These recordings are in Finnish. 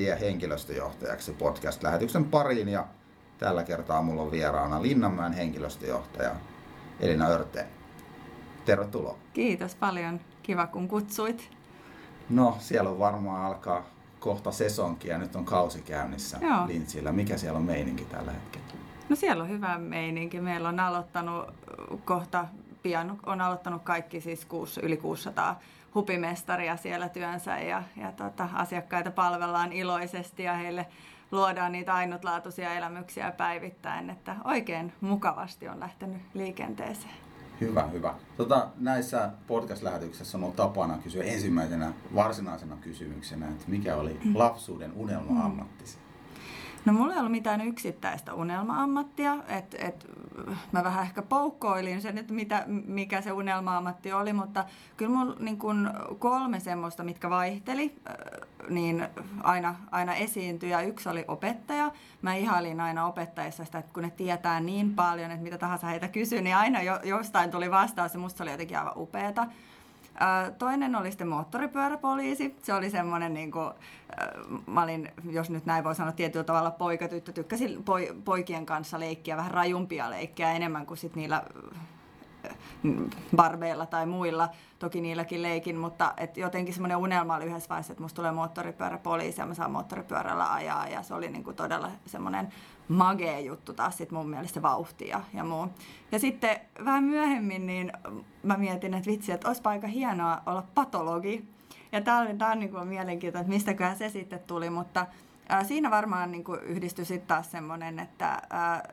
Tie henkilöstöjohtajaksi podcast-lähetyksen pariin ja tällä kertaa mulla on vieraana Linnanmäen henkilöstöjohtaja Elina Örte. Tervetuloa. Kiitos paljon. Kiva kun kutsuit. No, siellä on varmaan alkaa kohta sesonki ja nyt on kausi käynnissä Joo. Lintsillä. Mikä siellä on meininki tällä hetkellä? No siellä on hyvä meininki. Meillä on aloittanut kohta pian, on aloittanut kaikki siis kuusi, yli 600 hupimestaria siellä työnsä ja, ja tota, asiakkaita palvellaan iloisesti ja heille luodaan niitä ainutlaatuisia elämyksiä päivittäin, että oikein mukavasti on lähtenyt liikenteeseen. Hyvä, hyvä. Tota, näissä podcast-lähetyksissä on ollut tapana kysyä ensimmäisenä varsinaisena kysymyksenä, että mikä oli lapsuuden unelma-ammattisi? No mulla ei ollut mitään yksittäistä unelma-ammattia, että et, mä vähän ehkä poukkoilin sen, että mitä, mikä se unelma-ammatti oli, mutta kyllä mulla niin kun kolme semmoista, mitkä vaihteli, niin aina, aina esiintyi ja yksi oli opettaja. Mä ihailin aina opettajissa sitä, että kun ne tietää niin paljon, että mitä tahansa heitä kysyi, niin aina jo, jostain tuli vastaus ja musta se oli jotenkin aivan upeata. Toinen oli sitten moottoripyöräpoliisi. Se oli semmoinen, niin kuin, mä olin, jos nyt näin voi sanoa, tietyllä tavalla poikatyttö. Tykkäsin poikien kanssa leikkiä, vähän rajumpia leikkiä enemmän kuin sit niillä barbeilla tai muilla. Toki niilläkin leikin, mutta et jotenkin semmoinen unelma oli yhdessä vaiheessa, että musta tulee moottoripyöräpoliisi ja mä saan moottoripyörällä ajaa. Ja se oli niinku todella semmoinen magea juttu taas sit mun mielestä se vauhti ja, muu. Ja sitten vähän myöhemmin niin mä mietin, että vitsi, että olisipa aika hienoa olla patologi. Ja tää on, tää on niin kuin mielenkiintoista, että mistäköhän se sitten tuli, mutta ää, siinä varmaan niin kuin yhdistyi sitten taas semmoinen, että ää,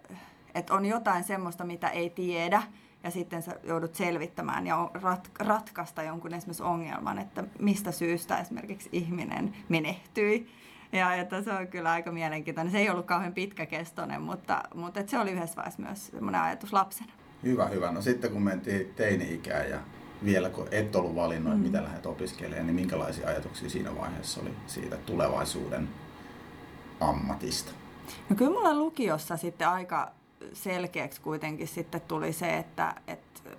että on jotain semmoista, mitä ei tiedä, ja sitten sä joudut selvittämään ja rat, ratkaista jonkun esimerkiksi ongelman, että mistä syystä esimerkiksi ihminen menehtyi. Ja että se on kyllä aika mielenkiintoinen. Se ei ollut kauhean pitkäkestoinen, mutta, mutta että se oli yhdessä vaiheessa myös semmoinen ajatus lapsena. Hyvä, hyvä. No sitten kun mentiin teini-ikään ja vielä kun et ollut valinnut, mm. mitä lähdet opiskelemaan, niin minkälaisia ajatuksia siinä vaiheessa oli siitä tulevaisuuden ammatista? No kyllä mulla lukiossa sitten aika selkeäksi kuitenkin sitten tuli se, että, että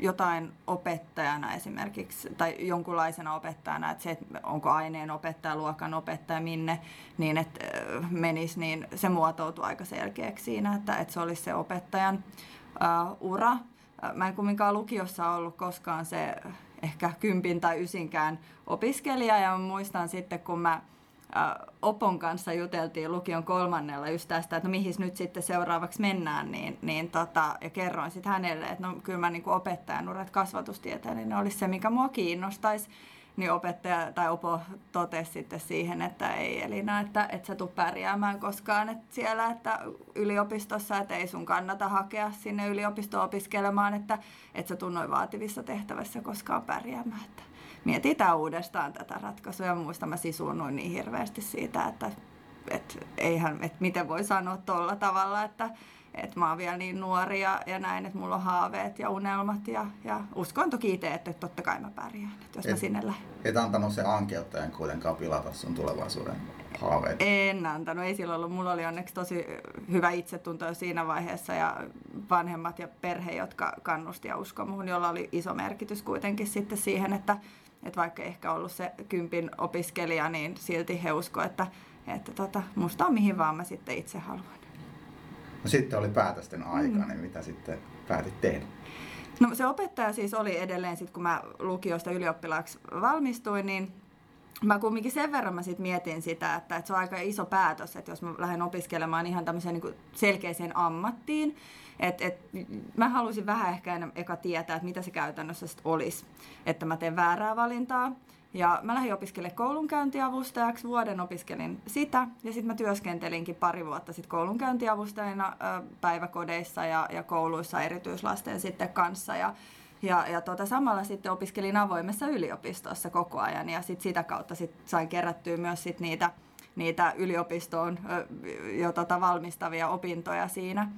jotain opettajana esimerkiksi, tai jonkunlaisena opettajana, että se, että onko aineen opettaja, luokan opettaja, minne, niin että menisi, niin se muotoutui aika selkeäksi siinä, että, että se olisi se opettajan uh, ura. Mä en kumminkaan lukiossa ollut koskaan se ehkä kympin tai ysinkään opiskelija, ja muistan sitten, kun mä Opon kanssa juteltiin lukion kolmannella just tästä, että no mihin nyt sitten seuraavaksi mennään, niin, niin tota, ja kerroin sitten hänelle, että no kyllä mä niin opettajan urat kasvatustieteen, ne olisi se, mikä mua kiinnostaisi. Niin opettaja tai opo totesi sitten siihen, että ei Elina, että et sä tuu pärjäämään koskaan että siellä että yliopistossa, että ei sun kannata hakea sinne yliopistoon opiskelemaan, että et sä tuu noin vaativissa tehtävissä koskaan pärjäämään. Että mietitään uudestaan tätä ratkaisua. Ja muista mä sisuunnuin niin hirveästi siitä, että et, eihän, et miten voi sanoa tuolla tavalla, että et mä oon vielä niin nuori ja, ja näin, että mulla on haaveet ja unelmat ja, ja uskon toki itse, että totta kai mä pärjään, että jos et, mä sinne lähden. Et antanut se ankeuttajan kuitenkaan pilata sun tulevaisuuden haaveet? En antanut, ei silloin ollut. Mulla oli onneksi tosi hyvä itsetunto jo siinä vaiheessa ja vanhemmat ja perhe, jotka kannusti ja uskoi muhun, jolla oli iso merkitys kuitenkin sitten siihen, että että vaikka ehkä ollut se kympin opiskelija, niin silti he uskoivat, että, että tota, musta on mihin vaan mä sitten itse haluan. No sitten oli päätösten aika, mm. niin mitä sitten päätit tehdä? No se opettaja siis oli edelleen, sit kun mä lukiosta ylioppilaaksi valmistuin, niin mä kumminkin sen verran mä sit mietin sitä, että, että se on aika iso päätös, että jos mä lähden opiskelemaan ihan tämmöiseen niin selkeäseen ammattiin, et, et, mä halusin vähän ehkä enemmän eka tietää, että mitä se käytännössä sit olisi, että mä teen väärää valintaa. Ja mä lähdin opiskelemaan koulunkäyntiavustajaksi, vuoden opiskelin sitä ja sitten mä työskentelinkin pari vuotta sitten koulunkäyntiavustajana päiväkodeissa ja, ja kouluissa erityislasten sitten kanssa. Ja, ja, ja tuota, samalla sitten opiskelin avoimessa yliopistossa koko ajan ja sit sitä kautta sit sain kerättyä myös sit niitä, niitä yliopistoon jo tota valmistavia opintoja siinä.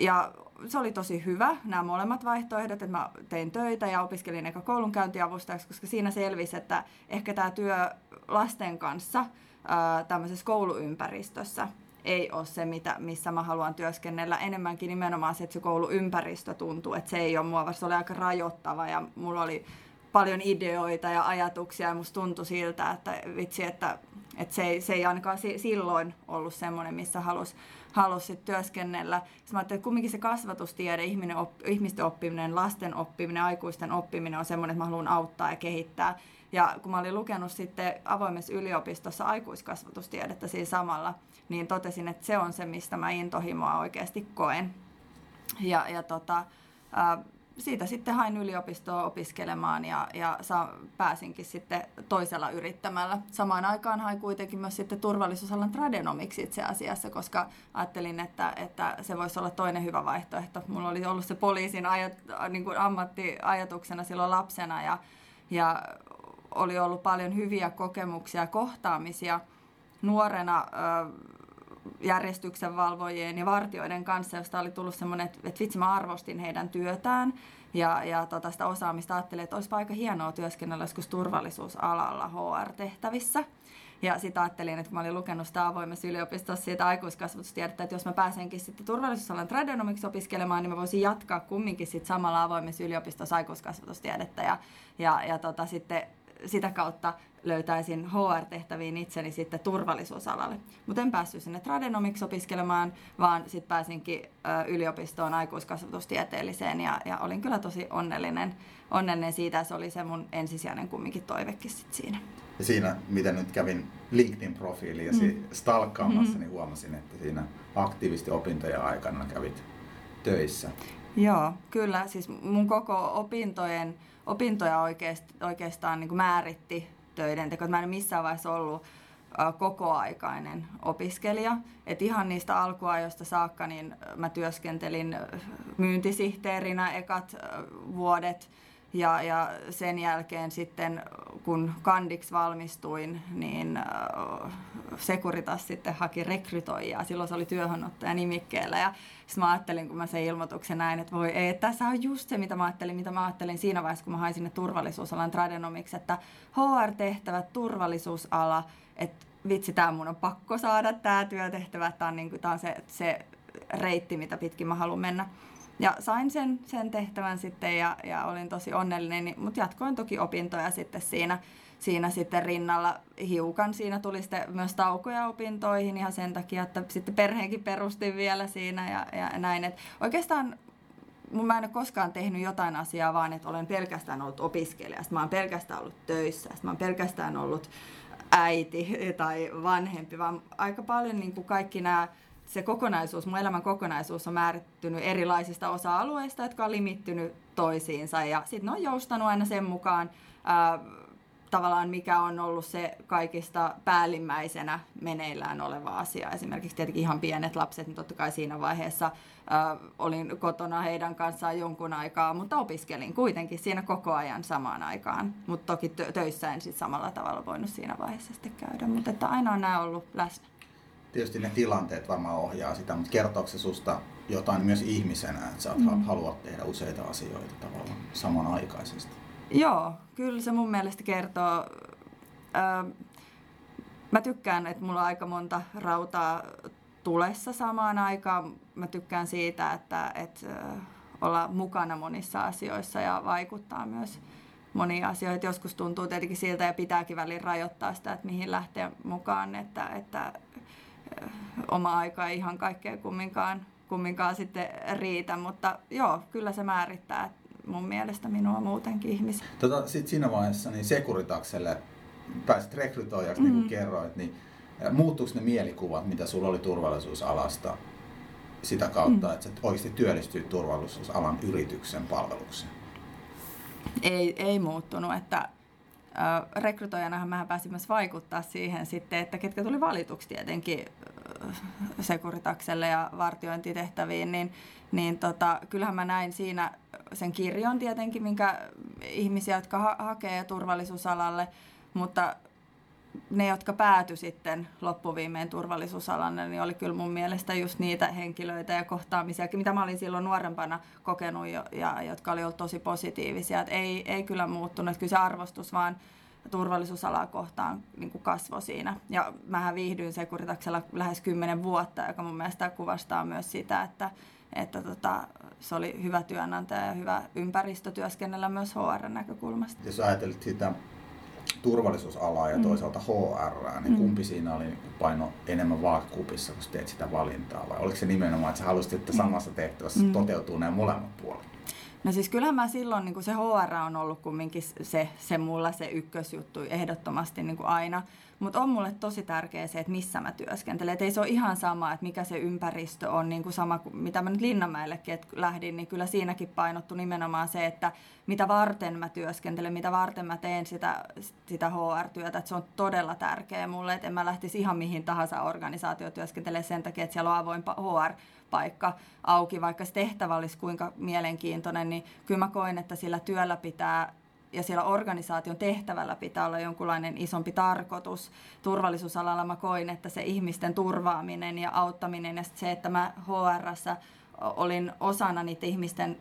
Ja se oli tosi hyvä, nämä molemmat vaihtoehdot, että mä tein töitä ja opiskelin eka koulunkäyntiavustajaksi, koska siinä selvisi, että ehkä tämä työ lasten kanssa ää, tämmöisessä kouluympäristössä ei ole se, mitä, missä mä haluan työskennellä. Enemmänkin nimenomaan se, että se kouluympäristö tuntuu, että se ei ole mua, vaan se oli aika rajoittava ja mulla oli paljon ideoita ja ajatuksia ja musta tuntui siltä, että vitsi, että, että se, ei, se ei ainakaan silloin ollut semmoinen, missä halusi halus työskennellä. Sitten mä ajattelin, että kumminkin se kasvatustiede, ihminen op, ihmisten oppiminen, lasten oppiminen, aikuisten oppiminen on semmoinen, että mä haluan auttaa ja kehittää. Ja kun mä olin lukenut sitten avoimessa yliopistossa aikuiskasvatustiedettä siinä samalla, niin totesin, että se on se, mistä mä intohimoa oikeasti koen. Ja, ja tota, siitä sitten hain yliopistoa opiskelemaan ja, ja sa, pääsinkin sitten toisella yrittämällä. Samaan aikaan hain kuitenkin myös sitten turvallisuusalan tradenomiksi itse asiassa, koska ajattelin, että, että se voisi olla toinen hyvä vaihtoehto. Mulla oli ollut se poliisin ajat, niin kuin ammattiajatuksena silloin lapsena ja, ja oli ollut paljon hyviä kokemuksia, kohtaamisia nuorena järjestyksen valvojien ja vartioiden kanssa, josta oli tullut semmoinen, että, että vitsi mä arvostin heidän työtään ja, ja tota sitä osaamista ajattelin, että olisi aika hienoa työskennellä joskus turvallisuusalalla HR-tehtävissä. Ja sitten ajattelin, että kun mä olin lukenut sitä avoimessa yliopistossa siitä aikuiskasvatustiedettä, että jos mä pääsenkin sitten turvallisuusalan tradenomiksi opiskelemaan, niin mä voisin jatkaa kumminkin sitten samalla avoimessa yliopistossa aikuiskasvatustiedettä. Ja, ja, ja tota, sitten sitä kautta löytäisin HR-tehtäviin itseni sitten turvallisuusalalle. Mutta en päässyt sinne tradenomiksi opiskelemaan, vaan sitten pääsinkin yliopistoon aikuiskasvatustieteelliseen ja, ja olin kyllä tosi onnellinen, onnellinen siitä, se oli se mun ensisijainen kumminkin toivekin sit siinä. Ja siinä, mitä nyt kävin LinkedIn-profiiliasi mm. stalkkaamassa, mm-hmm. niin huomasin, että siinä aktiivisesti opintojen aikana kävit töissä. Joo, kyllä. Siis mun koko opintojen, opintoja oikeastaan, oikeastaan niin kuin määritti töiden teko. Mä en missään vaiheessa ollut kokoaikainen opiskelija. Et ihan niistä alkuajoista saakka niin mä työskentelin myyntisihteerinä ekat vuodet ja, ja sen jälkeen sitten, kun kandiksi valmistuin, niin äh, Securitas sitten haki rekrytoijaa. Silloin se oli työhönottaja nimikkeellä. Ja sitten mä ajattelin, kun mä sen ilmoituksen näin, että voi ei, tässä on just se, mitä mä ajattelin, mitä mä ajattelin siinä vaiheessa, kun mä hain sinne turvallisuusalan tradenomiksi, että HR-tehtävät, turvallisuusala, että vitsi, tämä mun on pakko saada tämä työtehtävä, tämä on, niin tämä on se, se reitti, mitä pitkin mä haluan mennä. Ja sain sen, sen tehtävän sitten ja, ja olin tosi onnellinen, niin, mutta jatkoin toki opintoja sitten siinä, siinä sitten rinnalla hiukan. Siinä tuli sitten myös taukoja opintoihin ihan sen takia, että sitten perheenkin perustin vielä siinä ja, ja näin. Et oikeastaan mun mä en ole koskaan tehnyt jotain asiaa, vaan että olen pelkästään ollut opiskelija. Mä oon pelkästään ollut töissä. Mä oon pelkästään ollut äiti tai vanhempi, vaan aika paljon niin kuin kaikki nämä se kokonaisuus, mun elämän kokonaisuus on määrittynyt erilaisista osa-alueista, jotka on limittynyt toisiinsa ja sitten ne on joustanut aina sen mukaan ää, tavallaan mikä on ollut se kaikista päällimmäisenä meneillään oleva asia. Esimerkiksi tietenkin ihan pienet lapset, niin totta kai siinä vaiheessa ää, olin kotona heidän kanssaan jonkun aikaa, mutta opiskelin kuitenkin siinä koko ajan samaan aikaan. Mutta toki töissä en sitten samalla tavalla voinut siinä vaiheessa sitten käydä, mutta aina on nämä ollut läsnä tietysti ne tilanteet varmaan ohjaa sitä, mutta kertooko se susta jotain myös ihmisenä, että sä mm. haluat tehdä useita asioita tavallaan samanaikaisesti? Joo, kyllä se mun mielestä kertoo. Öö, mä tykkään, että mulla on aika monta rautaa tulessa samaan aikaan. Mä tykkään siitä, että, että olla mukana monissa asioissa ja vaikuttaa myös monia asioita. Joskus tuntuu tietenkin siltä ja pitääkin väliin rajoittaa sitä, että mihin lähteä mukaan, että, että oma aika ei ihan kaikkea kumminkaan, kumminkaan sitten riitä, mutta joo, kyllä se määrittää mun mielestä minua muutenkin ihmisiä. Tota, sitten siinä vaiheessa niin Sekuritakselle pääsit rekrytoijaksi, mm-hmm. niin kuin mm. kerroit, niin muuttuiko ne mielikuvat, mitä sulla oli turvallisuusalasta sitä kautta, mm. että sä oikeasti työllistyit turvallisuusalan yrityksen palvelukseen? Ei, ei muuttunut, että rekrytoijanahan mä pääsin myös vaikuttaa siihen sitten, että ketkä tuli valituksi tietenkin Sekuritakselle ja vartiointitehtäviin, niin, niin tota, kyllähän mä näin siinä sen kirjon tietenkin, minkä ihmisiä, jotka ha- hakee turvallisuusalalle, mutta ne, jotka pääty sitten loppuviimeen turvallisuusalalle, niin oli kyllä mun mielestä just niitä henkilöitä ja kohtaamisia, mitä mä olin silloin nuorempana kokenut jo, ja jotka oli ollut tosi positiivisia. Et ei, ei kyllä muuttunut, kyllä se arvostus vaan turvallisuusalaa kohtaan niin kuin kasvoi siinä. Ja mähän viihdyin Sekuritaksella lähes kymmenen vuotta, joka mun mielestä kuvastaa myös sitä, että, että tota, se oli hyvä työnantaja ja hyvä ympäristö työskennellä myös HR-näkökulmasta. Jos ajatelit sitä turvallisuusalaa ja mm. toisaalta HR, niin mm. kumpi siinä oli paino enemmän vaakakupissa, kun teet sitä valintaa? Vai oliko se nimenomaan, että sä halusit, että mm. samassa tehtävässä mm. toteutuu nämä molemmat puolet? No siis kyllähän mä silloin, niin kuin se HR on ollut kumminkin se, se mulla se ykkösjuttu ehdottomasti niin kuin aina. Mutta on mulle tosi tärkeää se, että missä mä työskentelen. Et ei se ole ihan sama, että mikä se ympäristö on, niin kuin sama kuin mitä mä nyt Linnanmäellekin että lähdin, niin kyllä siinäkin painottu nimenomaan se, että mitä varten mä työskentelen, mitä varten mä teen sitä, sitä HR-työtä. Et se on todella tärkeää mulle, että en mä lähtisi ihan mihin tahansa organisaatio työskentelemään sen takia, että siellä on avoin HR paikka auki, vaikka se tehtävä olisi kuinka mielenkiintoinen, niin kyllä mä koen, että sillä työllä pitää ja siellä organisaation tehtävällä pitää olla jonkunlainen isompi tarkoitus. Turvallisuusalalla mä koin, että se ihmisten turvaaminen ja auttaminen ja se, että mä HRssä olin osana niitä ihmisten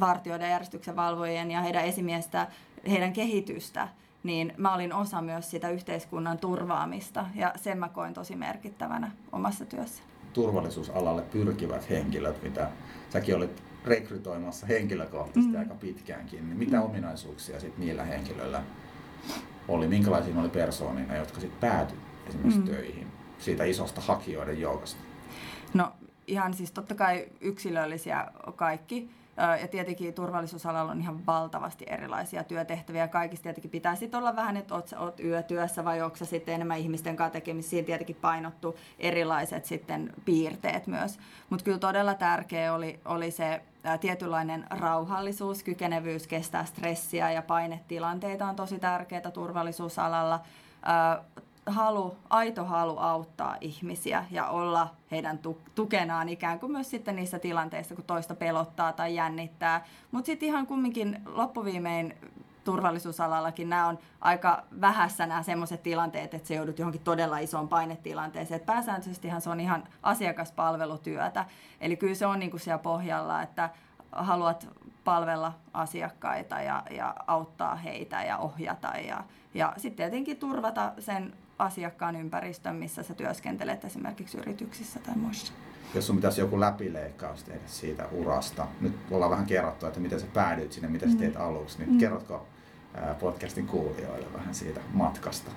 vartioiden järjestyksen valvojien ja heidän esimiestä, heidän kehitystä, niin mä olin osa myös sitä yhteiskunnan turvaamista ja sen mä koin tosi merkittävänä omassa työssä. Turvallisuusalalle pyrkivät henkilöt, mitä säkin olit rekrytoimassa henkilökohtaisesti mm. aika pitkäänkin, niin mitä ominaisuuksia sit niillä henkilöillä oli? Minkälaisia oli persoonina, jotka sitten päätyi esimerkiksi mm. töihin siitä isosta hakijoiden joukosta? No ihan siis totta kai yksilöllisiä kaikki. Ja tietenkin turvallisuusalalla on ihan valtavasti erilaisia työtehtäviä. Kaikista tietenkin pitää sitten olla vähän, että oot, oot yötyössä vai onko sitten enemmän ihmisten kanssa tekemisissä. Siinä tietenkin painottu erilaiset sitten piirteet myös. Mutta kyllä todella tärkeä oli, oli se tietynlainen rauhallisuus, kykenevyys kestää stressiä ja painetilanteita on tosi tärkeää turvallisuusalalla. Halu, aito halu auttaa ihmisiä ja olla heidän tukenaan ikään kuin myös sitten niissä tilanteissa, kun toista pelottaa tai jännittää. Mutta sitten ihan kumminkin loppuviimein turvallisuusalallakin nämä on aika vähässä nämä semmoiset tilanteet, että se joudut johonkin todella isoon painetilanteeseen. Et pääsääntöisestihan se on ihan asiakaspalvelutyötä. Eli kyllä se on niin kuin siellä pohjalla, että haluat palvella asiakkaita ja, ja auttaa heitä ja ohjata ja, ja sitten tietenkin turvata sen asiakkaan ympäristön, missä sä työskentelet esimerkiksi yrityksissä tai muissa. Jos sun pitäisi joku läpileikkaus tehdä siitä urasta, nyt ollaan vähän kerrottu, että miten sä päädyit sinne, mitä sä teet mm. aluksi, niin mm. kerrotko podcastin kuulijoille vähän siitä matkasta?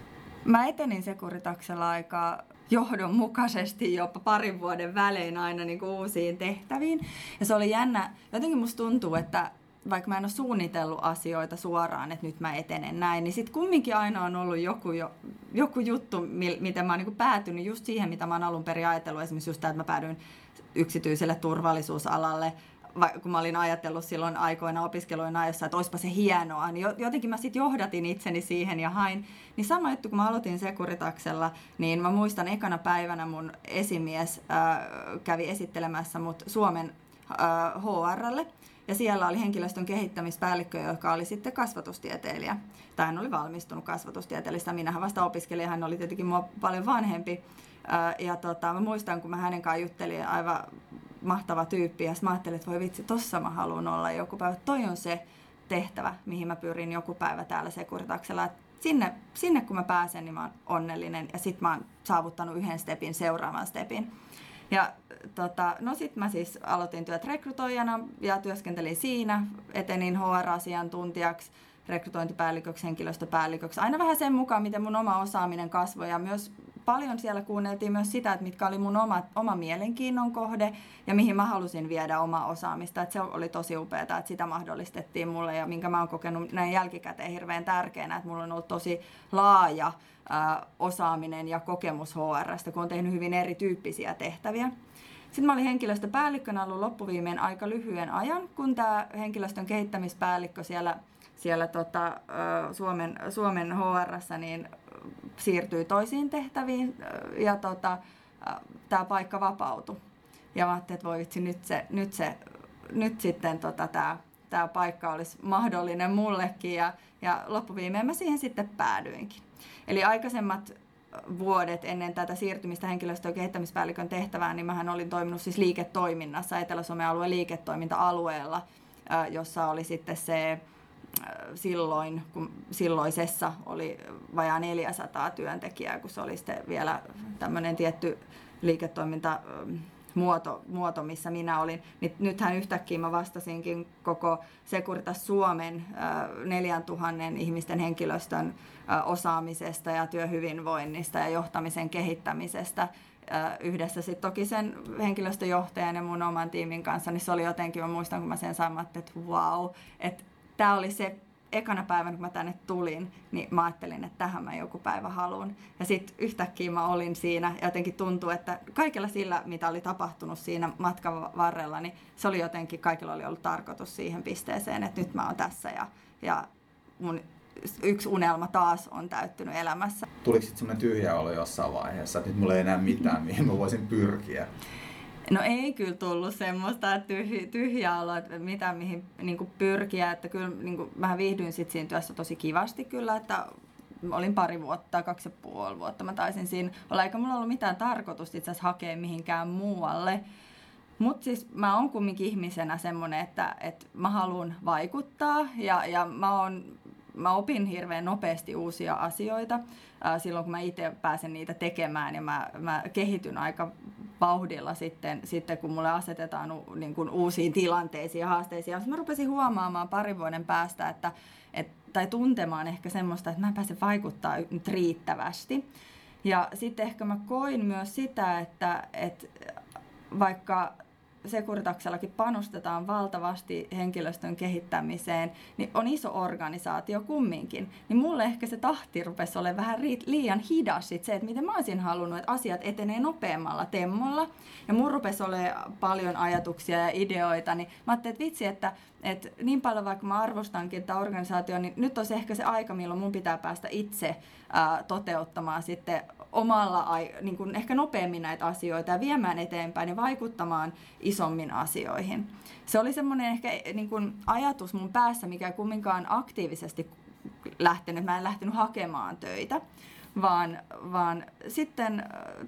Mä etenin Sekuritaksella aika johdonmukaisesti jopa parin vuoden välein aina niin kuin uusiin tehtäviin. Ja se oli jännä. Jotenkin musta tuntuu, että vaikka mä en ole suunnitellut asioita suoraan, että nyt mä etenen näin, niin sitten kumminkin aina on ollut joku, jo, joku juttu, miten mä oon niin päätynyt just siihen, mitä mä oon alun perin ajatellut. Esimerkiksi just tämä, että mä päädyin yksityiselle turvallisuusalalle, kun mä olin ajatellut silloin aikoina opiskeluina ajoissa, että olisipa se hienoa, niin jotenkin mä sitten johdatin itseni siihen ja hain. Niin sama juttu, kun mä aloitin Sekuritaksella, niin mä muistan ekana päivänä mun esimies äh, kävi esittelemässä mut Suomen äh, HRlle. Ja siellä oli henkilöstön kehittämispäällikkö, joka oli sitten kasvatustieteilijä. Tai hän oli valmistunut kasvatustieteellistä. Minähän vasta opiskelin, hän oli tietenkin mua paljon vanhempi. Ja tota, mä muistan, kun mä hänen kanssaan juttelin, aivan mahtava tyyppi. Ja mä ajattelin, että voi vitsi, tossa mä haluan olla joku päivä. Toi on se tehtävä, mihin mä pyrin joku päivä täällä Sekuritaksella. Sinne, sinne kun mä pääsen, niin mä oon onnellinen. Ja sit mä oon saavuttanut yhden stepin, seuraavan stepin. Ja tota, no sitten mä siis aloitin työt rekrytoijana ja työskentelin siinä, etenin HR-asiantuntijaksi, rekrytointipäälliköksi, henkilöstöpäälliköksi, aina vähän sen mukaan, miten mun oma osaaminen kasvoi ja myös paljon siellä kuunneltiin myös sitä, että mitkä oli mun oma, oma mielenkiinnon kohde ja mihin mä halusin viedä omaa osaamista. Että se oli tosi upeaa, että sitä mahdollistettiin mulle ja minkä mä oon kokenut näin jälkikäteen hirveän tärkeänä, että mulla on ollut tosi laaja ää, osaaminen ja kokemus HRstä, kun on tehnyt hyvin erityyppisiä tehtäviä. Sitten mä olin henkilöstöpäällikkönä ollut loppuviimeen aika lyhyen ajan, kun tämä henkilöstön kehittämispäällikkö siellä, siellä tota, Suomen, Suomen HRssä niin siirtyi toisiin tehtäviin ja tota, tämä paikka vapautui. Ja mä ajattelin, että voi vitsi, nyt, se, nyt, se, nyt sitten tota, tämä tämä paikka olisi mahdollinen mullekin ja, ja loppuviimeen mä siihen sitten päädyinkin. Eli aikaisemmat vuodet ennen tätä siirtymistä henkilöstö- ja kehittämispäällikön tehtävään, niin mähän olin toiminut siis liiketoiminnassa Etelä-Suomen alueen liiketoiminta-alueella, jossa oli sitten se silloin, kun silloisessa oli vajaa 400 työntekijää, kun se oli sitten vielä tämmöinen tietty liiketoiminta muoto, muoto, missä minä olin. Niin nythän yhtäkkiä mä vastasinkin koko Securitas Suomen 4000 ihmisten henkilöstön osaamisesta ja työhyvinvoinnista ja johtamisen kehittämisestä yhdessä sitten toki sen henkilöstöjohtajan ja mun oman tiimin kanssa, niin se oli jotenkin, mä muistan kun mä sen sanoin, että wow, että tämä oli se ekana päivänä, kun mä tänne tulin, niin mä ajattelin, että tähän mä joku päivä haluan. Ja sitten yhtäkkiä mä olin siinä ja jotenkin tuntuu, että kaikella sillä, mitä oli tapahtunut siinä matkan varrella, niin se oli jotenkin, kaikilla oli ollut tarkoitus siihen pisteeseen, että nyt mä oon tässä ja, ja mun yksi unelma taas on täyttynyt elämässä. Tuliko sitten semmoinen tyhjä olo jossain vaiheessa, että nyt mulla ei enää mitään, mihin mä voisin pyrkiä? No ei kyllä tullut semmoista tyhjä, tyhjää oloa, että mitä mihin niin pyrkiä. Että kyllä niin kuin, mä viihdyin sit siinä työssä tosi kivasti kyllä, että olin pari vuotta, kaksi ja puoli vuotta mä taisin siinä olla, eikä mulla ollut mitään tarkoitusta itse asiassa hakea mihinkään muualle. Mutta siis mä oon kumminkin ihmisenä semmoinen, että, että mä haluan vaikuttaa ja, ja mä oon mä opin hirveän nopeasti uusia asioita silloin, kun mä itse pääsen niitä tekemään ja mä, mä kehityn aika vauhdilla sitten, sitten kun mulle asetetaan u, niin kuin uusiin tilanteisiin ja haasteisiin. Ja mä rupesin huomaamaan parin vuoden päästä, että, et, tai tuntemaan ehkä semmoista, että mä en pääse vaikuttaa nyt riittävästi. Ja sitten ehkä mä koin myös sitä, että, että vaikka Sekuritaksellakin panostetaan valtavasti henkilöstön kehittämiseen, niin on iso organisaatio kumminkin. Niin mulle ehkä se tahti rupesi olemaan vähän liian hidas sit se, että miten mä olisin halunnut, että asiat etenee nopeammalla temmolla. Ja mun rupesi olemaan paljon ajatuksia ja ideoita, niin mä ajattelin, että vitsi, että, että niin paljon vaikka mä arvostankin tätä organisaatiota, niin nyt on ehkä se aika, milloin mun pitää päästä itse ää, toteuttamaan sitten omalla, niin kuin ehkä nopeammin näitä asioita ja viemään eteenpäin ja vaikuttamaan isommin asioihin. Se oli semmoinen ehkä niin kuin ajatus mun päässä, mikä ei kumminkaan aktiivisesti lähtenyt. Mä en lähtenyt hakemaan töitä, vaan, vaan sitten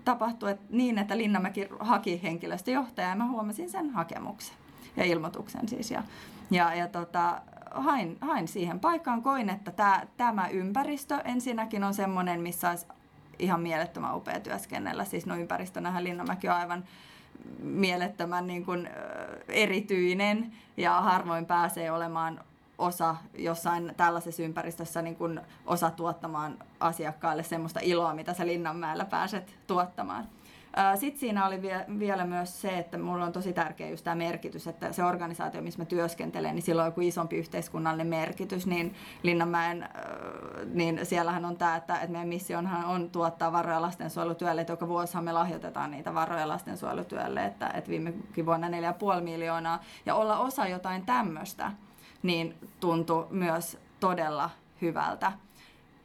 tapahtui että niin, että Linnamäki haki henkilöstöjohtajaa ja mä huomasin sen hakemuksen ja ilmoituksen siis. Ja, ja, ja tota, hain, hain siihen paikkaan, koin, että tämä, tämä ympäristö ensinnäkin on semmoinen, missä olisi ihan mielettömän upea työskennellä. Siis no ympäristönähän Linnamäki on aivan mielettömän niin kuin, erityinen ja harvoin pääsee olemaan osa jossain tällaisessa ympäristössä niin kuin osa tuottamaan asiakkaille semmoista iloa, mitä sä Linnanmäellä pääset tuottamaan. Sitten siinä oli vielä myös se, että mulla on tosi tärkeä just tämä merkitys, että se organisaatio, missä mä työskentelen, niin sillä on joku isompi yhteiskunnallinen merkitys, niin Linnanmäen, niin siellähän on tämä, että, että meidän missionhan on tuottaa varoja lastensuojelutyölle, että joka vuosihan me lahjoitetaan niitä varoja lastensuojelutyölle, että, että viimekin vuonna 4,5 miljoonaa, ja olla osa jotain tämmöistä, niin tuntui myös todella hyvältä.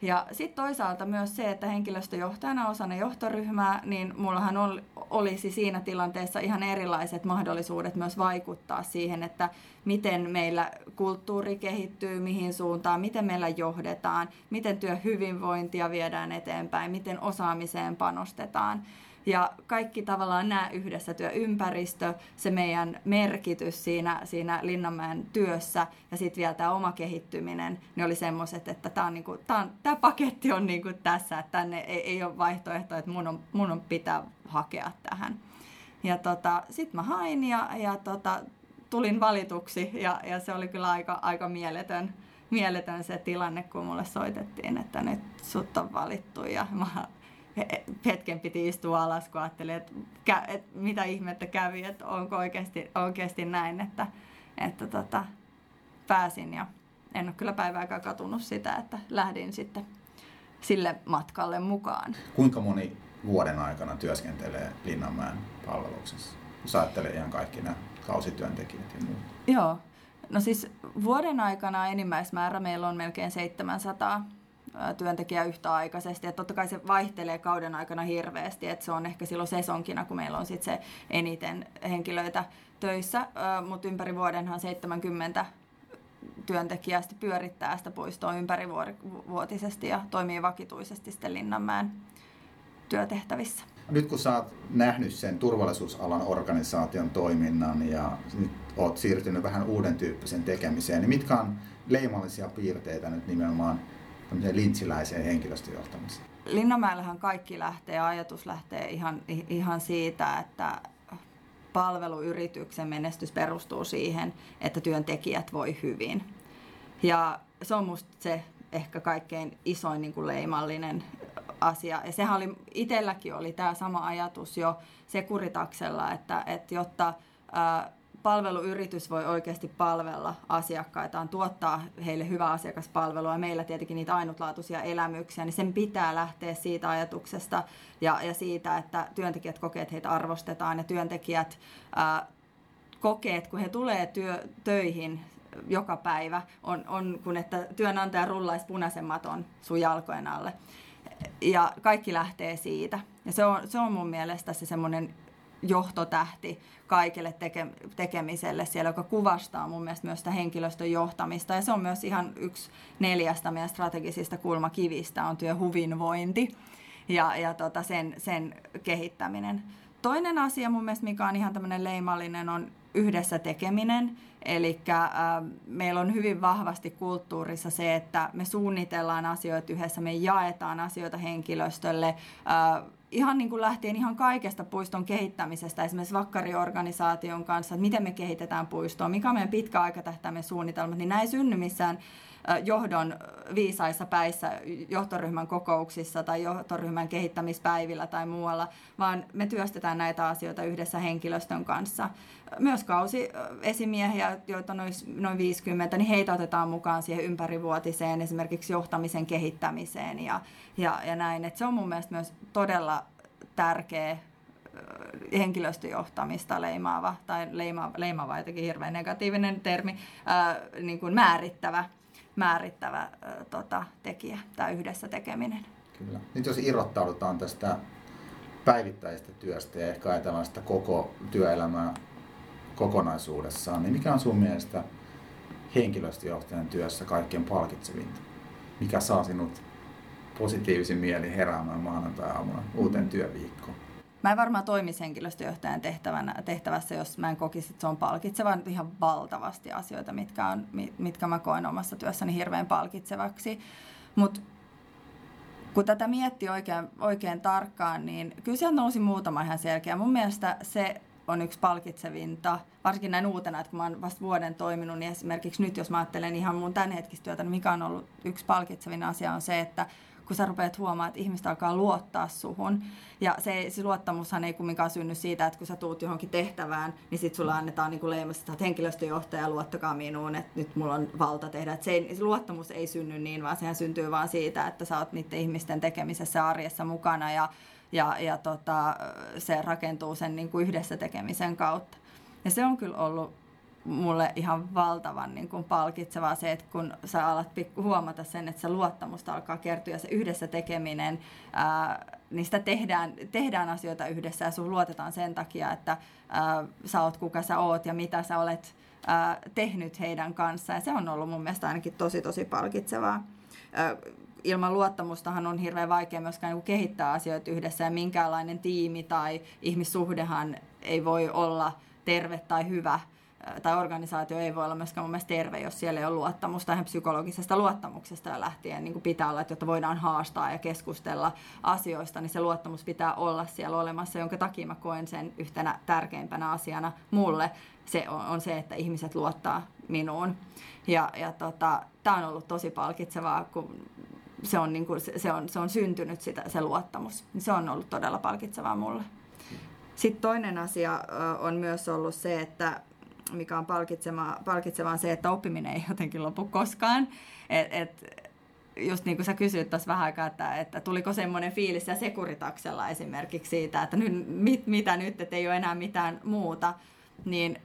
Ja sitten toisaalta myös se, että henkilöstöjohtajana osana johtoryhmää, niin mullahan ol, olisi siinä tilanteessa ihan erilaiset mahdollisuudet myös vaikuttaa siihen, että miten meillä kulttuuri kehittyy, mihin suuntaan, miten meillä johdetaan, miten työhyvinvointia viedään eteenpäin, miten osaamiseen panostetaan. Ja kaikki tavallaan nämä yhdessä, työympäristö, se meidän merkitys siinä, siinä Linnanmäen työssä ja sitten vielä tämä oma kehittyminen, niin oli semmoiset, että tämä, niinku, paketti on niinku tässä, että tänne ei, ei ole vaihtoehto, että mun on, mun on pitää hakea tähän. Ja tota, sitten mä hain ja, ja tota, tulin valituksi ja, ja se oli kyllä aika, aika mieletön, mieletön se tilanne, kun mulle soitettiin, että nyt sut on valittu ja mä hetken piti istua alas, kun ajattelin, että, että mitä ihmettä kävi, että onko oikeasti, oikeasti näin, että, että tota, pääsin ja en ole kyllä päivääkään katunut sitä, että lähdin sitten sille matkalle mukaan. Kuinka moni vuoden aikana työskentelee Linnanmäen palveluksessa? Jos ajattelee ihan kaikki nämä kausityöntekijät ja muut. Joo. No siis vuoden aikana enimmäismäärä meillä on melkein 700 työntekijä yhtäaikaisesti. Ja totta kai se vaihtelee kauden aikana hirveästi, että se on ehkä silloin sesonkina, kun meillä on sit se eniten henkilöitä töissä, mutta ympäri vuodenhan 70 työntekijää pyörittää sitä puistoa ympärivuotisesti ja toimii vakituisesti sitten Linnanmäen työtehtävissä. Nyt kun sä oot nähnyt sen turvallisuusalan organisaation toiminnan ja nyt oot siirtynyt vähän uuden tyyppisen tekemiseen, niin mitkä on leimallisia piirteitä nyt nimenomaan lintsiläiseen henkilöstöjohtamiseen? Linnanmäellähän kaikki lähtee, ajatus lähtee ihan, ihan siitä, että palveluyrityksen menestys perustuu siihen, että työntekijät voi hyvin. Ja se on musta se ehkä kaikkein isoin niin kuin leimallinen asia. Ja sehän oli, itselläkin oli tämä sama ajatus jo Sekuritaksella, että, että jotta ää, palveluyritys voi oikeasti palvella asiakkaitaan, tuottaa heille hyvää asiakaspalvelua ja meillä tietenkin niitä ainutlaatuisia elämyksiä, niin sen pitää lähteä siitä ajatuksesta ja, ja siitä, että työntekijät kokee, että heitä arvostetaan ja työntekijät ää, kokee, että kun he tulee työ, töihin joka päivä, on, on kun että työnantaja rullaisi punaisen maton sun jalkojen alle. Ja kaikki lähtee siitä. Ja se on, se on mun mielestä se semmoinen johtotähti kaikille teke, tekemiselle siellä, joka kuvastaa mun mielestä myös sitä henkilöstön johtamista. Ja se on myös ihan yksi neljästä meidän strategisista kulmakivistä on työhyvinvointi ja, ja tota sen, sen kehittäminen. Toinen asia mun mielestä, mikä on ihan tämmöinen leimallinen, on yhdessä tekeminen. Eli äh, meillä on hyvin vahvasti kulttuurissa se, että me suunnitellaan asioita yhdessä, me jaetaan asioita henkilöstölle. Äh, ihan niin kuin lähtien ihan kaikesta puiston kehittämisestä, esimerkiksi vakkariorganisaation kanssa, että miten me kehitetään puistoa, mikä on meidän pitkäaikatähtäimen suunnitelmat, niin näin synny missään johdon viisaissa päissä johtoryhmän kokouksissa tai johtoryhmän kehittämispäivillä tai muualla, vaan me työstetään näitä asioita yhdessä henkilöstön kanssa. Myös kausi-esimiehiä, joita on noin, noin 50, niin heitä otetaan mukaan siihen ympärivuotiseen esimerkiksi johtamisen kehittämiseen ja, ja, ja näin. Et se on mun mielestä myös todella tärkeä henkilöstöjohtamista leimaava, tai leimaava, leimaava jotenkin hirveän negatiivinen termi, ää, niin kuin määrittävä määrittävä tota, tekijä, tämä yhdessä tekeminen. Kyllä. Nyt jos irrottaudutaan tästä päivittäisestä työstä ja ehkä ajatellaan sitä koko työelämää kokonaisuudessaan, niin mikä on sun mielestä henkilöstöjohtajan työssä kaikkein palkitsevinta? Mikä saa sinut positiivisin mieli heräämään maanantai-aamuna uuteen työviikkoon? Mä en varmaan toimisi henkilöstöjohtajan tehtävänä, tehtävässä, jos mä en kokisi, että se on palkitseva. Nyt ihan valtavasti asioita, mitkä, on, mitkä mä koen omassa työssäni hirveän palkitsevaksi. Mutta kun tätä mietti oikein, oikein tarkkaan, niin kyllä sieltä nousi muutama ihan selkeä. Mun mielestä se on yksi palkitsevinta, varsinkin näin uutena, että kun mä oon vasta vuoden toiminut, niin esimerkiksi nyt jos mä ajattelen ihan mun tämänhetkistä työtä, niin mikä on ollut yksi palkitsevin asia on se, että kun sä rupeat huomaamaan, että ihmiset alkaa luottaa suhun. Ja se, se luottamushan ei kumminkaan synny siitä, että kun sä tuut johonkin tehtävään, niin sit sulla annetaan niin leimasta, että henkilöstöjohtaja, luottakaa minuun, että nyt mulla on valta tehdä. Että se, ei, se luottamus ei synny niin, vaan sehän syntyy vaan siitä, että sä oot niiden ihmisten tekemisessä arjessa mukana ja, ja, ja tota, se rakentuu sen niin kuin yhdessä tekemisen kautta. Ja se on kyllä ollut mulle ihan valtavan niin kuin palkitsevaa se, että kun sä alat pikku huomata sen, että se luottamusta alkaa kertyä ja se yhdessä tekeminen, ää, niin sitä tehdään, tehdään asioita yhdessä ja sun luotetaan sen takia, että ää, sä oot kuka sä oot ja mitä sä olet ää, tehnyt heidän kanssaan. Ja se on ollut mun mielestä ainakin tosi tosi palkitsevaa. Ää, ilman luottamustahan on hirveän vaikea myöskään niin kehittää asioita yhdessä ja minkäänlainen tiimi tai ihmissuhdehan ei voi olla terve tai hyvä tai organisaatio ei voi olla myöskään mun mielestä terve, jos siellä ei ole luottamusta ihan psykologisesta luottamuksesta ja lähtien niin kuin pitää olla, että jotta voidaan haastaa ja keskustella asioista, niin se luottamus pitää olla siellä olemassa, jonka takia mä koen sen yhtenä tärkeimpänä asiana mulle. Se on, on se, että ihmiset luottaa minuun. Ja, ja tota, tämä on ollut tosi palkitsevaa, kun se on, niin kuin, se on, se on syntynyt sitä, se luottamus. Se on ollut todella palkitsevaa mulle. Sitten toinen asia on myös ollut se, että mikä on palkitsevaa, palkitsevaa se, että oppiminen ei jotenkin lopu koskaan. Et, et, just niin kuin sä kysyit tuossa vähän aikaa, että, että tuliko semmoinen fiilis ja sekuritaksella esimerkiksi siitä, että nyt, mit, mitä nyt, että ei ole enää mitään muuta, niin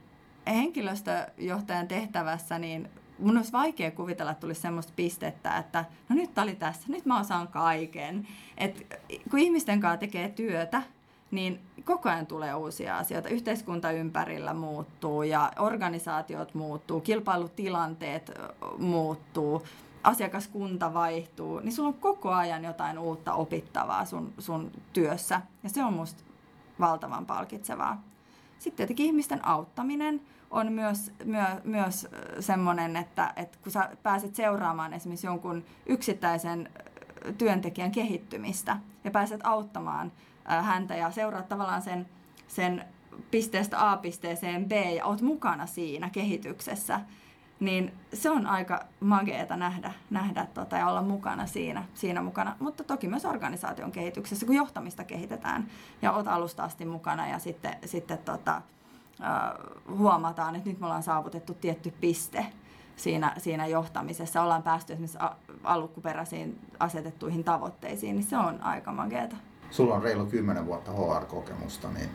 henkilöstöjohtajan tehtävässä, niin mun olisi vaikea kuvitella, että tulisi semmoista pistettä, että no nyt oli tässä, nyt mä osaan kaiken. Et kun ihmisten kanssa tekee työtä, niin koko ajan tulee uusia asioita. Yhteiskunta ympärillä muuttuu ja organisaatiot muuttuu, kilpailutilanteet muuttuu, asiakaskunta vaihtuu, niin sulla on koko ajan jotain uutta opittavaa sun, sun työssä. Ja se on musta valtavan palkitsevaa. Sitten tietenkin ihmisten auttaminen on myös, myö, myös semmoinen, että, että kun sä pääset seuraamaan esimerkiksi jonkun yksittäisen työntekijän kehittymistä ja pääset auttamaan häntä ja seuraa tavallaan sen, sen pisteestä A pisteeseen B ja oot mukana siinä kehityksessä, niin se on aika mageeta nähdä, nähdä tota, ja olla mukana siinä, siinä mukana. Mutta toki myös organisaation kehityksessä, kun johtamista kehitetään ja oot alusta asti mukana ja sitten, sitten tota, huomataan, että nyt me ollaan saavutettu tietty piste siinä, siinä johtamisessa, ollaan päästy esimerkiksi alkuperäisiin asetettuihin tavoitteisiin, niin se on aika mageeta. Sulla on reilu 10 vuotta HR-kokemusta, niin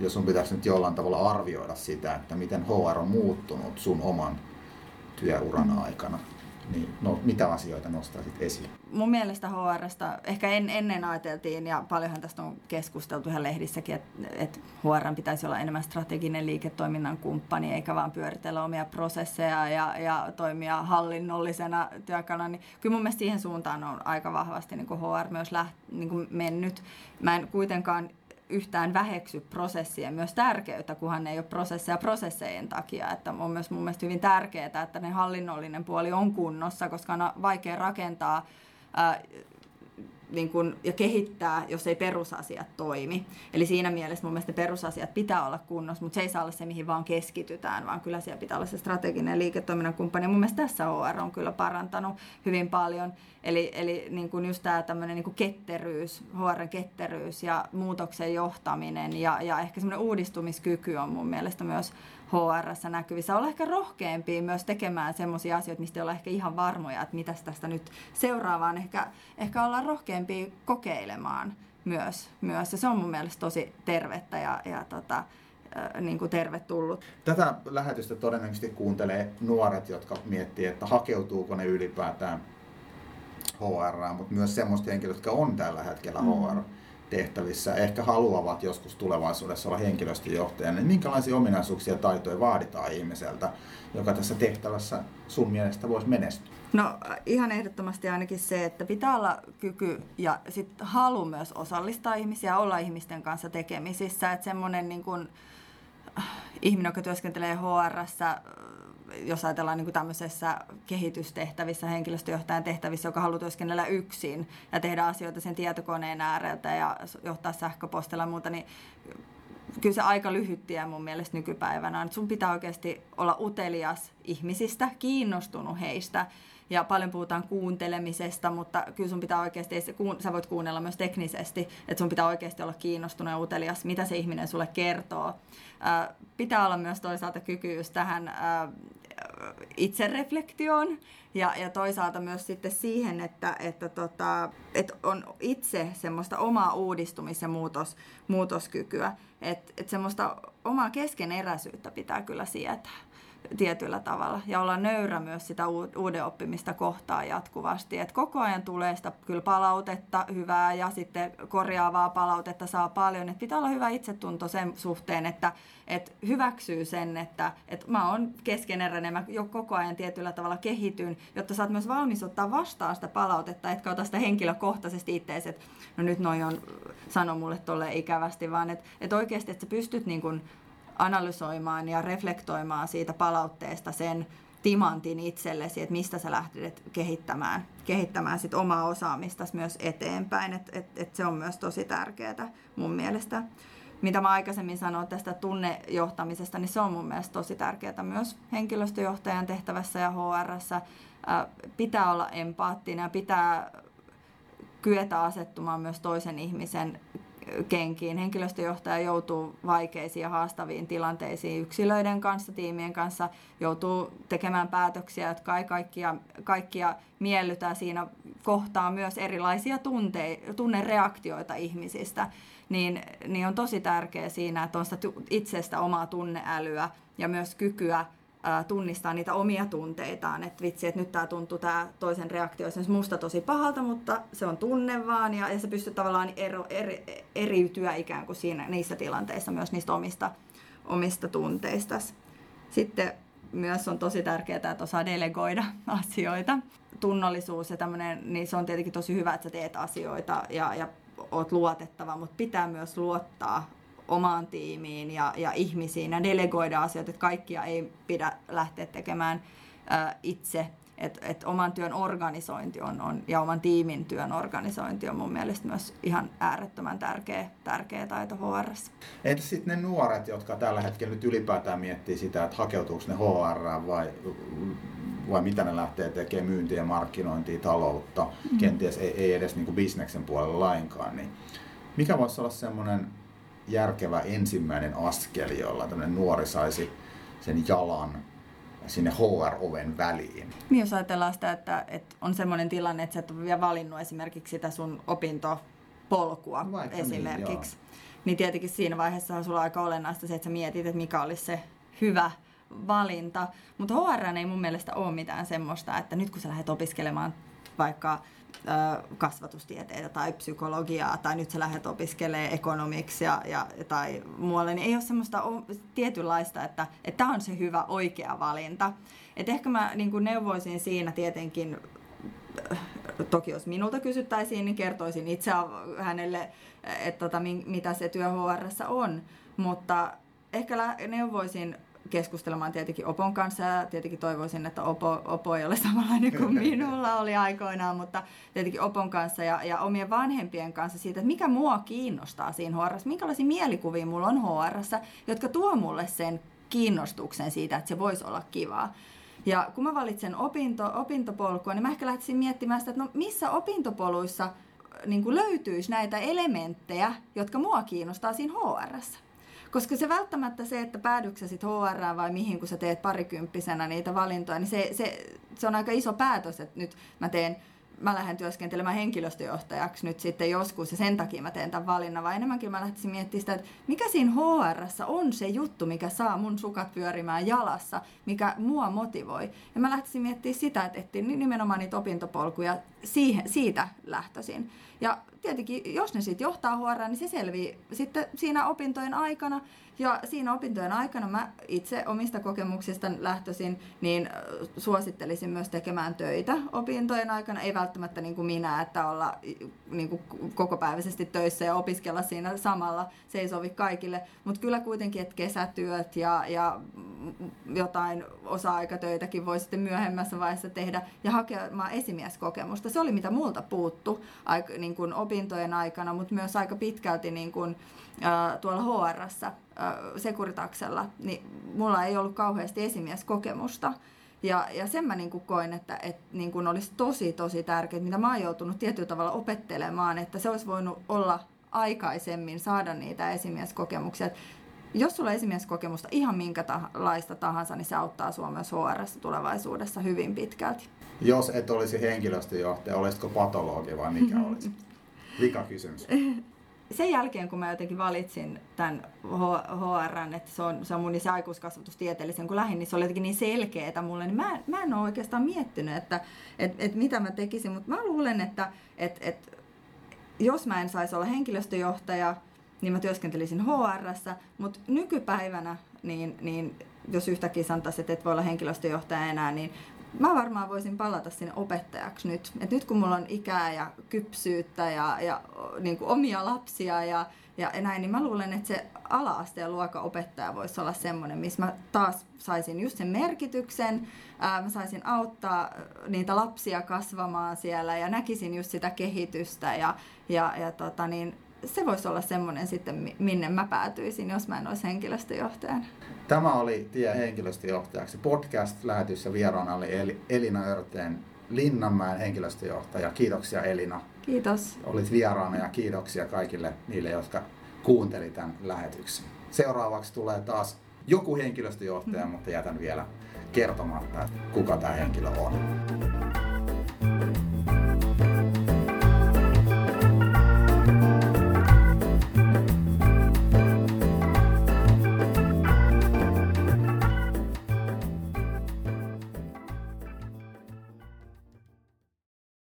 jos sun pitäisi nyt jollain tavalla arvioida sitä, että miten HR on muuttunut sun oman työuran mm. aikana, niin no, mitä asioita nostaisit esiin? Mun mielestä HRsta, ehkä en, ennen ajateltiin, ja paljonhan tästä on keskusteltu ihan lehdissäkin, että, että HR pitäisi olla enemmän strateginen liiketoiminnan kumppani, eikä vaan pyöritellä omia prosesseja ja, ja toimia hallinnollisena työkaluna. Niin kyllä mun mielestä siihen suuntaan on aika vahvasti niin kuin HR myös läht, niin kuin mennyt. Mä en kuitenkaan yhtään väheksy prosessien myös tärkeyttä, kunhan ne ei ole prosesseja prosessejen takia. Että on myös mun mielestä hyvin tärkeää, että ne hallinnollinen puoli on kunnossa, koska on vaikea rakentaa niin kun, ja kehittää, jos ei perusasiat toimi. Eli siinä mielessä mun mielestä perusasiat pitää olla kunnossa, mutta se ei saa olla se, mihin vaan keskitytään, vaan kyllä siellä pitää olla se strateginen liiketoiminnan kumppani. Mun mielestä tässä OR on kyllä parantanut hyvin paljon. Eli, eli niin kuin just tämä tämmöinen niin ketteryys, HR ketteryys ja muutoksen johtaminen ja, ja ehkä semmoinen uudistumiskyky on mun mielestä myös HR näkyvissä. Olla ehkä rohkeampia myös tekemään semmoisia asioita, mistä ei olla ehkä ihan varmoja, että mitä tästä nyt seuraavaan. Ehkä, ehkä olla rohkeampia kokeilemaan myös, myös. Ja se on mun mielestä tosi tervettä ja, ja tota, niin kuin tervetullut. Tätä lähetystä todennäköisesti kuuntelee nuoret, jotka miettii, että hakeutuuko ne ylipäätään HR, mutta myös semmoista henkilöt, jotka on tällä hetkellä HR. Mm tehtävissä, ehkä haluavat joskus tulevaisuudessa olla henkilöstöjohtajana, niin minkälaisia ominaisuuksia ja taitoja vaaditaan ihmiseltä, joka tässä tehtävässä sun mielestä voisi menestyä? No ihan ehdottomasti ainakin se, että pitää olla kyky ja sit halu myös osallistaa ihmisiä, olla ihmisten kanssa tekemisissä. Että semmoinen niin kun, äh, ihminen, joka työskentelee HRssä, jos ajatellaan niin kuin tämmöisessä kehitystehtävissä, henkilöstöjohtajan tehtävissä, joka haluaa työskennellä yksin ja tehdä asioita sen tietokoneen ääreltä ja johtaa sähköpostilla ja muuta, niin kyllä se aika lyhyt tie mun mielestä nykypäivänä on. Sun pitää oikeasti olla utelias ihmisistä, kiinnostunut heistä ja paljon puhutaan kuuntelemisesta, mutta kyllä sun pitää oikeasti, sä voit kuunnella myös teknisesti, että sun pitää oikeasti olla kiinnostunut ja utelias, mitä se ihminen sulle kertoo. Pitää olla myös toisaalta kyky tähän itsereflektioon ja, ja toisaalta myös sitten siihen, että, että, tota, että on itse semmoista omaa uudistumis- ja muutos, muutoskykyä. Että, että semmoista omaa keskeneräisyyttä pitää kyllä sietää tietyllä tavalla ja olla nöyrä myös sitä uuden oppimista kohtaan jatkuvasti. Et koko ajan tulee sitä kyllä palautetta, hyvää ja sitten korjaavaa palautetta saa paljon. Et pitää olla hyvä itsetunto sen suhteen, että et hyväksyy sen, että et mä oon keskeneräinen, mä jo koko ajan tietyllä tavalla kehityn, jotta sä oot myös valmis ottaa vastaan sitä palautetta, etkä ota sitä henkilökohtaisesti itseesi, että no nyt noi on sano mulle tolle ikävästi, vaan että et oikeasti, että sä pystyt niin kun analysoimaan ja reflektoimaan siitä palautteesta sen timantin itsellesi, että mistä sä lähdet kehittämään, kehittämään sit omaa osaamista myös eteenpäin. Et, et, et se on myös tosi tärkeää mun mielestä. Mitä mä aikaisemmin sanoin tästä tunnejohtamisesta, niin se on mun mielestä tosi tärkeää myös henkilöstöjohtajan tehtävässä ja HRssä. Pitää olla empaattinen ja pitää kyetä asettumaan myös toisen ihmisen kenkiin. Henkilöstöjohtaja joutuu vaikeisiin ja haastaviin tilanteisiin yksilöiden kanssa, tiimien kanssa, joutuu tekemään päätöksiä, jotka ei kaikkia, kaikkia miellytä. Siinä kohtaa myös erilaisia tunte, tunnereaktioita ihmisistä. Niin, niin on tosi tärkeää siinä, että on sitä itsestä omaa tunneälyä ja myös kykyä tunnistaa niitä omia tunteitaan, että vitsi, että nyt tämä tuntuu tämä toisen reaktio esimerkiksi musta tosi pahalta, mutta se on tunne vaan ja, ja se pystyy tavallaan ero, eri, eriytyä ikään kuin siinä, niissä tilanteissa myös niistä omista, omista tunteista. Sitten myös on tosi tärkeää, että osaa delegoida asioita. Tunnollisuus ja tämmöinen, niin se on tietenkin tosi hyvä, että sä teet asioita ja, ja oot luotettava, mutta pitää myös luottaa omaan tiimiin ja, ja ihmisiin ja delegoida asioita, että kaikkia ei pidä lähteä tekemään ä, itse. että et oman työn organisointi on, on, ja oman tiimin työn organisointi on mun mielestä myös ihan äärettömän tärkeä, tärkeä taito HR. Entä sitten ne nuoret, jotka tällä hetkellä nyt ylipäätään miettii sitä, että hakeutuuko ne HR vai, vai mitä ne lähtee tekemään, myyntiä ja markkinointia, taloutta, mm. kenties ei, ei edes niin kuin bisneksen puolella lainkaan, niin mikä voisi olla semmoinen järkevä ensimmäinen askel, jolla tämmöinen nuori saisi sen jalan sinne HR-oven väliin. Niin jos ajatellaan sitä, että, että on semmoinen tilanne, että sä et ole vielä valinnut esimerkiksi sitä sun opintopolkua Vaikka niin, esimerkiksi, niin, niin tietenkin siinä vaiheessa on sulla aika olennaista se, että sä mietit, että mikä olisi se hyvä valinta. Mutta HR ei mun mielestä ole mitään semmoista, että nyt kun sä lähdet opiskelemaan vaikka kasvatustieteitä tai psykologiaa tai nyt sä lähdet opiskelemaan ekonomiksia ja, tai muualle, niin ei ole semmoista tietynlaista, että tämä on se hyvä oikea valinta. Et ehkä mä niin neuvoisin siinä tietenkin, toki jos minulta kysyttäisiin, niin kertoisin itse hänelle, että tota, mitä se työ HRssä on, mutta ehkä neuvoisin keskustelemaan tietenkin Opon kanssa ja tietenkin toivoisin, että Opo, Opo ei ole samanlainen kuin minulla oli aikoinaan, mutta tietenkin Opon kanssa ja, ja omien vanhempien kanssa siitä, että mikä mua kiinnostaa siinä HR, minkälaisia mielikuvia mulla on HR, jotka tuo mulle sen kiinnostuksen siitä, että se voisi olla kivaa. Ja kun mä valitsen opinto, opintopolkua, niin mä ehkä lähtisin miettimään sitä, että no missä opintopoluissa niin löytyisi näitä elementtejä, jotka mua kiinnostaa siinä HRssä. Koska se välttämättä se, että päädyksä sit HR vai mihin, kun sä teet parikymppisenä niitä valintoja, niin se, se, se on aika iso päätös, että nyt mä teen mä lähden työskentelemään henkilöstöjohtajaksi nyt sitten joskus ja sen takia mä teen tämän valinnan, vaan enemmänkin mä lähtisin miettimään sitä, että mikä siinä hr on se juttu, mikä saa mun sukat pyörimään jalassa, mikä mua motivoi. Ja mä lähtisin miettimään sitä, että etsin nimenomaan niitä opintopolkuja siihen, siitä lähtöisin. Ja tietenkin, jos ne sitten johtaa HR, niin se selvii sitten siinä opintojen aikana. Ja siinä opintojen aikana mä itse omista kokemuksista lähtöisin, niin suosittelisin myös tekemään töitä opintojen aikana. Ei välttämättä niin kuin minä, että olla niin kuin kokopäiväisesti töissä ja opiskella siinä samalla. Se ei sovi kaikille. Mutta kyllä kuitenkin, että kesätyöt ja, ja jotain osa-aikatöitäkin voi sitten myöhemmässä vaiheessa tehdä ja hakemaan esimieskokemusta. Se oli mitä multa puuttu niin kuin opintojen aikana, mutta myös aika pitkälti niin kuin, tuolla HRssä, äh, Sekuritaksella, niin mulla ei ollut kauheasti esimieskokemusta. Ja, ja sen mä niin kuin koin, että, että niin kuin olisi tosi tosi tärkeää, mitä mä oon joutunut tietyllä tavalla opettelemaan, että se olisi voinut olla aikaisemmin saada niitä esimieskokemuksia. Et jos sulla on esimieskokemusta ihan minkä laista tahansa, niin se auttaa sua myös HR tulevaisuudessa hyvin pitkälti. Jos et olisi henkilöstöjohtaja, olisitko patologi vai mikä olisi? Vika kysymys. Sen jälkeen, kun mä jotenkin valitsin tämän HR, että se on, se on mun se aikuiskasvatustieteellisen, kun lähdin, niin se oli jotenkin niin selkeää mulle, niin mä, mä en ole oikeastaan miettinyt, että et, et mitä mä tekisin, mutta mä luulen, että et, et, jos mä en saisi olla henkilöstöjohtaja, niin mä työskentelisin HR, mutta nykypäivänä, niin, niin jos yhtäkkiä sanotaisiin, että et voi olla henkilöstöjohtaja enää, niin mä varmaan voisin palata sinne opettajaksi nyt. Et nyt kun mulla on ikää ja kypsyyttä ja, ja niin kuin omia lapsia ja, ja näin, niin mä luulen, että se ala-asteen luokan opettaja voisi olla semmoinen, missä mä taas saisin just sen merkityksen, ää, mä saisin auttaa niitä lapsia kasvamaan siellä ja näkisin just sitä kehitystä ja, ja, ja tota niin, se voisi olla semmoinen sitten, minne mä päätyisin, jos mä en olisi henkilöstöjohtajana. Tämä oli Tie henkilöstöjohtajaksi. Podcast-lähetyssä vieraana oli Elina Örteen Linnanmäen henkilöstöjohtaja. Kiitoksia Elina. Kiitos. Olit vieraana ja kiitoksia kaikille niille, jotka kuunteli tämän lähetyksen. Seuraavaksi tulee taas joku henkilöstöjohtaja, mm. mutta jätän vielä kertomatta, kuka tämä henkilö on.